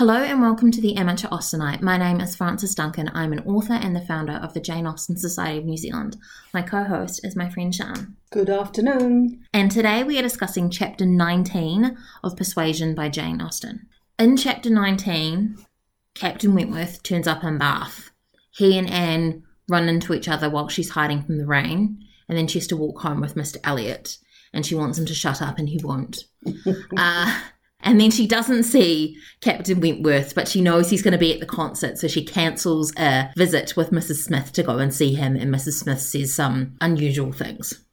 Hello and welcome to the Amateur Austenite. My name is Frances Duncan. I'm an author and the founder of the Jane Austen Society of New Zealand. My co host is my friend Sian. Good afternoon. And today we are discussing chapter 19 of Persuasion by Jane Austen. In chapter 19, Captain Wentworth turns up in Bath. He and Anne run into each other while she's hiding from the rain, and then she has to walk home with Mr. Elliot, and she wants him to shut up, and he won't. uh, and then she doesn't see Captain Wentworth, but she knows he's going to be at the concert, so she cancels a visit with Mrs. Smith to go and see him, and Mrs. Smith says some unusual things.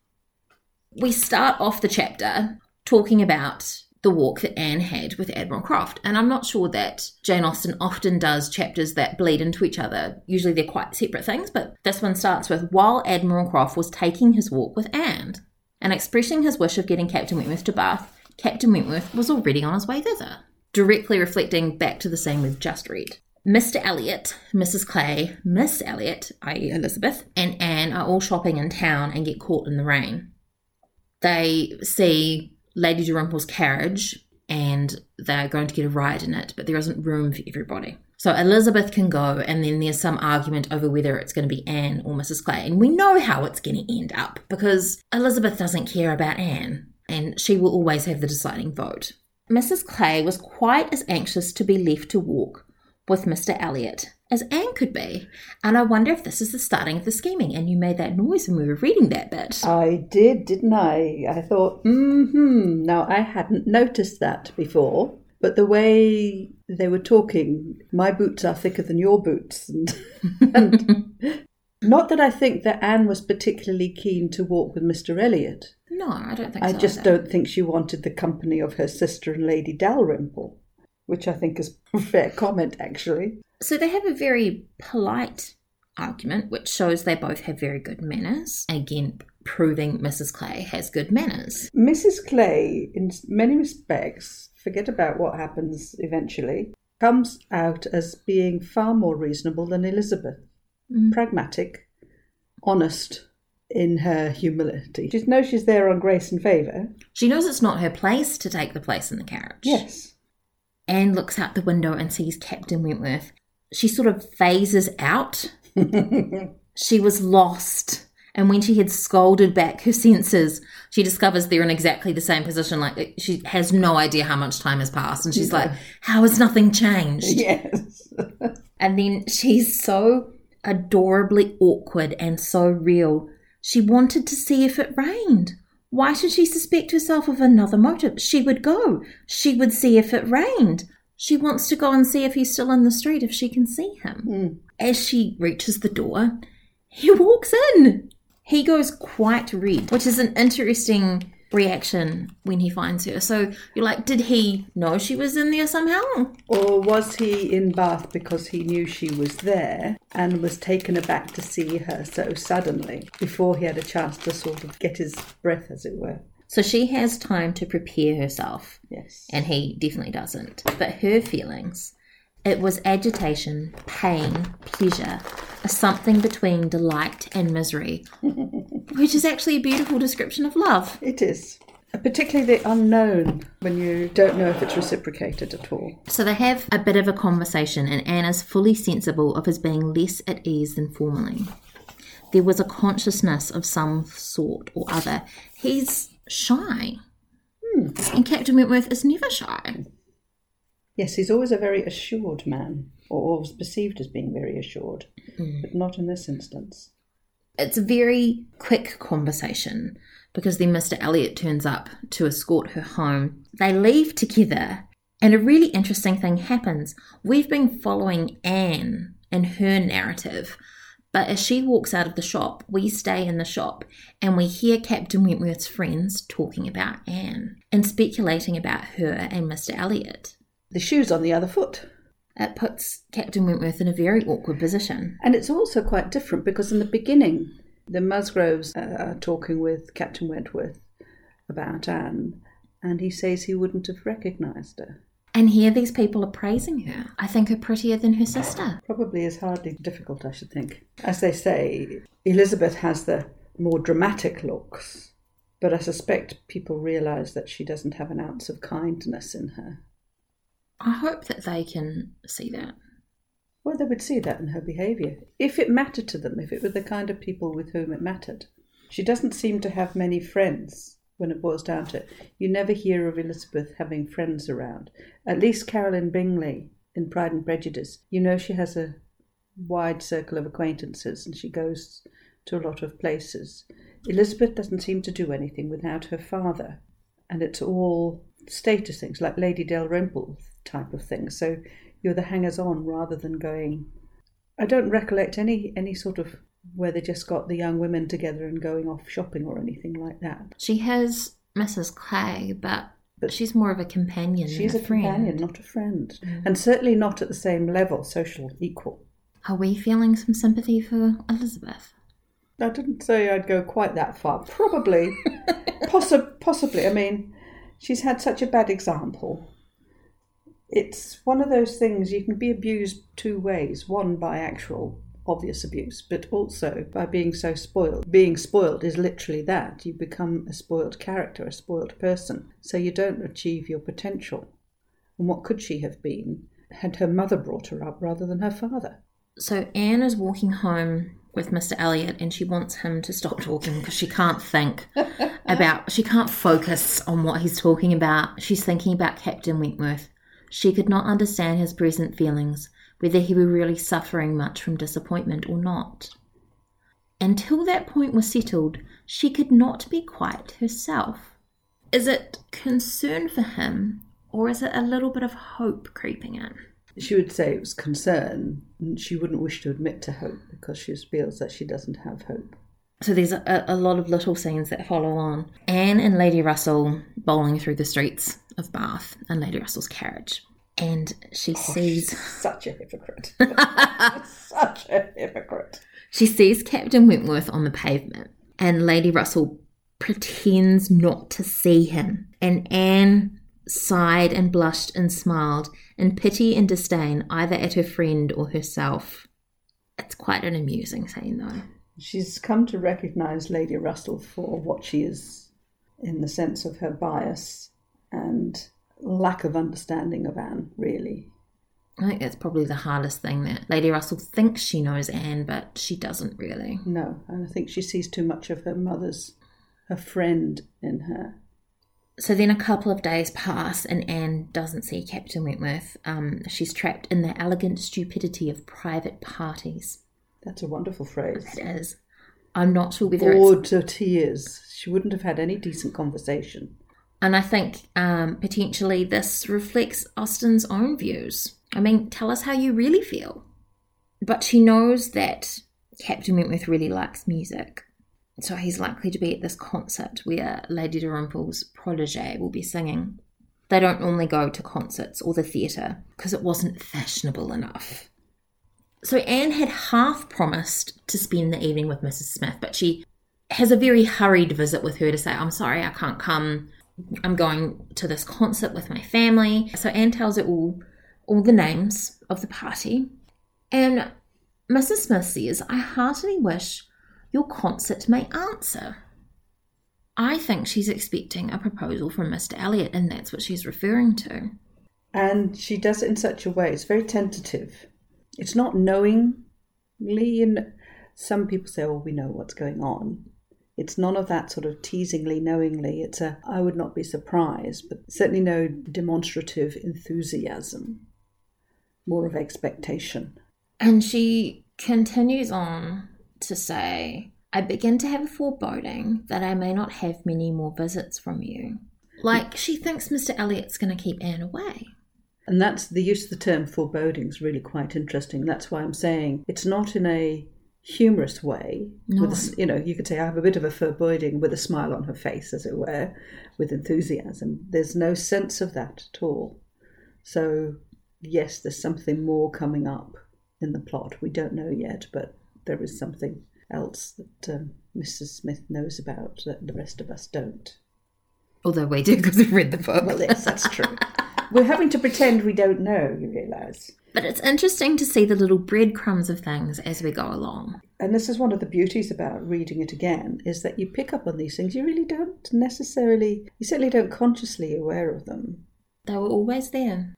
We start off the chapter talking about the walk that Anne had with Admiral Croft, and I'm not sure that Jane Austen often does chapters that bleed into each other. Usually they're quite separate things, but this one starts with while Admiral Croft was taking his walk with Anne and expressing his wish of getting Captain Wentworth to Bath Captain Wentworth was already on his way thither, directly reflecting back to the scene we've just read. Mr. Elliot, Mrs. Clay, Miss Elliot, i.e., Elizabeth, and Anne are all shopping in town and get caught in the rain. They see Lady Dalrymple's carriage and they're going to get a ride in it, but there isn't room for everybody. So Elizabeth can go, and then there's some argument over whether it's going to be Anne or Mrs. Clay. And we know how it's going to end up because Elizabeth doesn't care about Anne and she will always have the deciding vote. Mrs. Clay was quite as anxious to be left to walk with Mr. Elliot as Anne could be. And I wonder if this is the starting of the scheming. And you made that noise when we were reading that bit. I did, didn't I? I thought, mm hmm. Now, I hadn't noticed that before. But the way they were talking, my boots are thicker than your boots. And, and not that I think that Anne was particularly keen to walk with Mr. Elliot. No, I don't think so. I so just either. don't think she wanted the company of her sister and Lady Dalrymple, which I think is a fair comment, actually. So they have a very polite argument, which shows they both have very good manners. Again, proving Mrs. Clay has good manners. Mrs. Clay, in many respects, forget about what happens eventually, comes out as being far more reasonable than Elizabeth. Mm. Pragmatic, honest in her humility. She knows she's there on grace and favour. She knows it's not her place to take the place in the carriage. Yes. Anne looks out the window and sees Captain Wentworth. She sort of phases out. she was lost. And when she had scolded back her senses, she discovers they're in exactly the same position. Like she has no idea how much time has passed. And she's like, How has nothing changed? Yes. And then she's so adorably awkward and so real. She wanted to see if it rained. Why should she suspect herself of another motive? She would go. She would see if it rained. She wants to go and see if he's still in the street, if she can see him. Mm. As she reaches the door, he walks in. He goes quite red, which is an interesting reaction when he finds her. So you're like, did he know she was in there somehow? Or was he in Bath because he knew she was there and was taken aback to see her so suddenly before he had a chance to sort of get his breath, as it were? So she has time to prepare herself, Yes. and he definitely doesn't. But her feelings, it was agitation, pain, pleasure, a something between delight and misery, which is actually a beautiful description of love. It is. Particularly the unknown when you don't know if it's reciprocated at all. So they have a bit of a conversation, and Anna's fully sensible of his being less at ease than formerly. There was a consciousness of some sort or other. He's shy. Hmm. And Captain Wentworth is never shy. Yes, he's always a very assured man, or always perceived as being very assured, hmm. but not in this instance. It's a very quick conversation because then Mr. Elliot turns up to escort her home. They leave together, and a really interesting thing happens. We've been following Anne and her narrative, but as she walks out of the shop, we stay in the shop and we hear Captain Wentworth's friends talking about Anne and speculating about her and Mr. Elliot. The shoe's on the other foot. It puts Captain Wentworth in a very awkward position. And it's also quite different because in the beginning, the Musgroves are talking with Captain Wentworth about Anne, and he says he wouldn't have recognised her. And here these people are praising her. I think her prettier than her sister. Probably is hardly difficult, I should think. As they say, Elizabeth has the more dramatic looks, but I suspect people realise that she doesn't have an ounce of kindness in her. I hope that they can see that. Well, they would see that in her behaviour. If it mattered to them, if it were the kind of people with whom it mattered. She doesn't seem to have many friends when it boils down to it. You never hear of Elizabeth having friends around. At least Caroline Bingley in Pride and Prejudice, you know she has a wide circle of acquaintances and she goes to a lot of places. Elizabeth doesn't seem to do anything without her father, and it's all status things like Lady Dalrymple type of thing. So you're the hangers on rather than going. I don't recollect any any sort of where they just got the young women together and going off shopping or anything like that. She has Mrs. Clay, but, But she's more of a companion. She's than a a companion, not a friend, mm. and certainly not at the same level, social equal. Are we feeling some sympathy for Elizabeth? I didn't say I'd go quite that far. Probably, Possi- possibly. I mean, she's had such a bad example. It's one of those things you can be abused two ways. One by actual obvious abuse, but also by being so spoiled. Being spoiled is literally that. You become a spoiled character, a spoiled person. So you don't achieve your potential. And what could she have been had her mother brought her up rather than her father? So Anne is walking home with Mr. Elliot and she wants him to stop talking because she can't think about, she can't focus on what he's talking about. She's thinking about Captain Wentworth. She could not understand his present feelings, whether he were really suffering much from disappointment or not. Until that point was settled, she could not be quite herself. Is it concern for him, or is it a little bit of hope creeping in? She would say it was concern, and she wouldn't wish to admit to hope because she feels that she doesn't have hope. So there's a, a lot of little scenes that follow on. Anne and Lady Russell bowling through the streets of Bath in Lady Russell's carriage. And she oh, sees Such a hypocrite. Such a hypocrite. she sees Captain Wentworth on the pavement, and Lady Russell pretends not to see him. And Anne sighed and blushed and smiled in pity and disdain either at her friend or herself. It's quite an amusing scene though. She's come to recognise Lady Russell for what she is in the sense of her bias and lack of understanding of Anne, really. I think that's probably the hardest thing that Lady Russell thinks she knows Anne, but she doesn't really. No, and I think she sees too much of her mother's, her friend in her. So then a couple of days pass and Anne doesn't see Captain Wentworth. Um, she's trapped in the elegant stupidity of private parties. That's a wonderful phrase. It is. I'm not sure whether it's. Bored to tears. She wouldn't have had any decent conversation. And I think um, potentially this reflects Austen's own views. I mean, tell us how you really feel. But she knows that Captain Wentworth really likes music. So he's likely to be at this concert where Lady Dalrymple's protege will be singing. They don't normally go to concerts or the theatre because it wasn't fashionable enough. So Anne had half promised to spend the evening with Mrs. Smith, but she has a very hurried visit with her to say, I'm sorry, I can't come. I'm going to this concert with my family. So Anne tells her all, all the names of the party. And Mrs. Smith says, I heartily wish your concert may answer. I think she's expecting a proposal from Mr. Elliot, and that's what she's referring to. And she does it in such a way, it's very tentative. It's not knowingly, and some people say, well, we know what's going on. It's none of that sort of teasingly, knowingly. It's a, I would not be surprised, but certainly no demonstrative enthusiasm, more of expectation. And she continues on to say, I begin to have a foreboding that I may not have many more visits from you. Like she thinks Mr. Elliot's going to keep Anne away. And that's the use of the term foreboding is really quite interesting. That's why I'm saying it's not in a humorous way. No. With a you know, you could say I have a bit of a foreboding with a smile on her face, as it were, with enthusiasm. There's no sense of that at all. So yes, there's something more coming up in the plot. We don't know yet, but there is something else that um, Mrs. Smith knows about that the rest of us don't. Although we do because we've read the book. Well, yes, that's true. We're having to pretend we don't know, you realise. But it's interesting to see the little breadcrumbs of things as we go along. And this is one of the beauties about reading it again, is that you pick up on these things. You really don't necessarily, you certainly don't consciously aware of them. They were always there.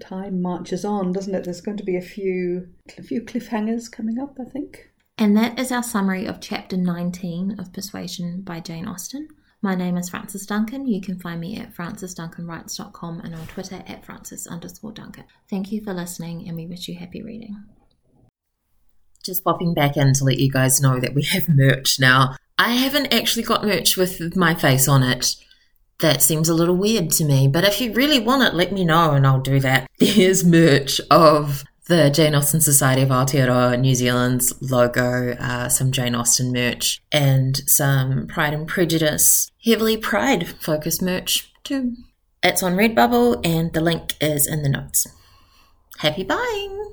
Time marches on, doesn't it? There's going to be a few a few cliffhangers coming up, I think. And that is our summary of chapter 19 of Persuasion by Jane Austen. My name is Frances Duncan. You can find me at francesduncanwrites.com and on Twitter at francis underscore duncan. Thank you for listening and we wish you happy reading. Just popping back in to let you guys know that we have merch now. I haven't actually got merch with my face on it. That seems a little weird to me, but if you really want it, let me know and I'll do that. There's merch of the Jane Austen Society of Aotearoa New Zealand's logo, uh, some Jane Austen merch, and some Pride and Prejudice, heavily Pride focused merch too. It's on Redbubble and the link is in the notes. Happy buying!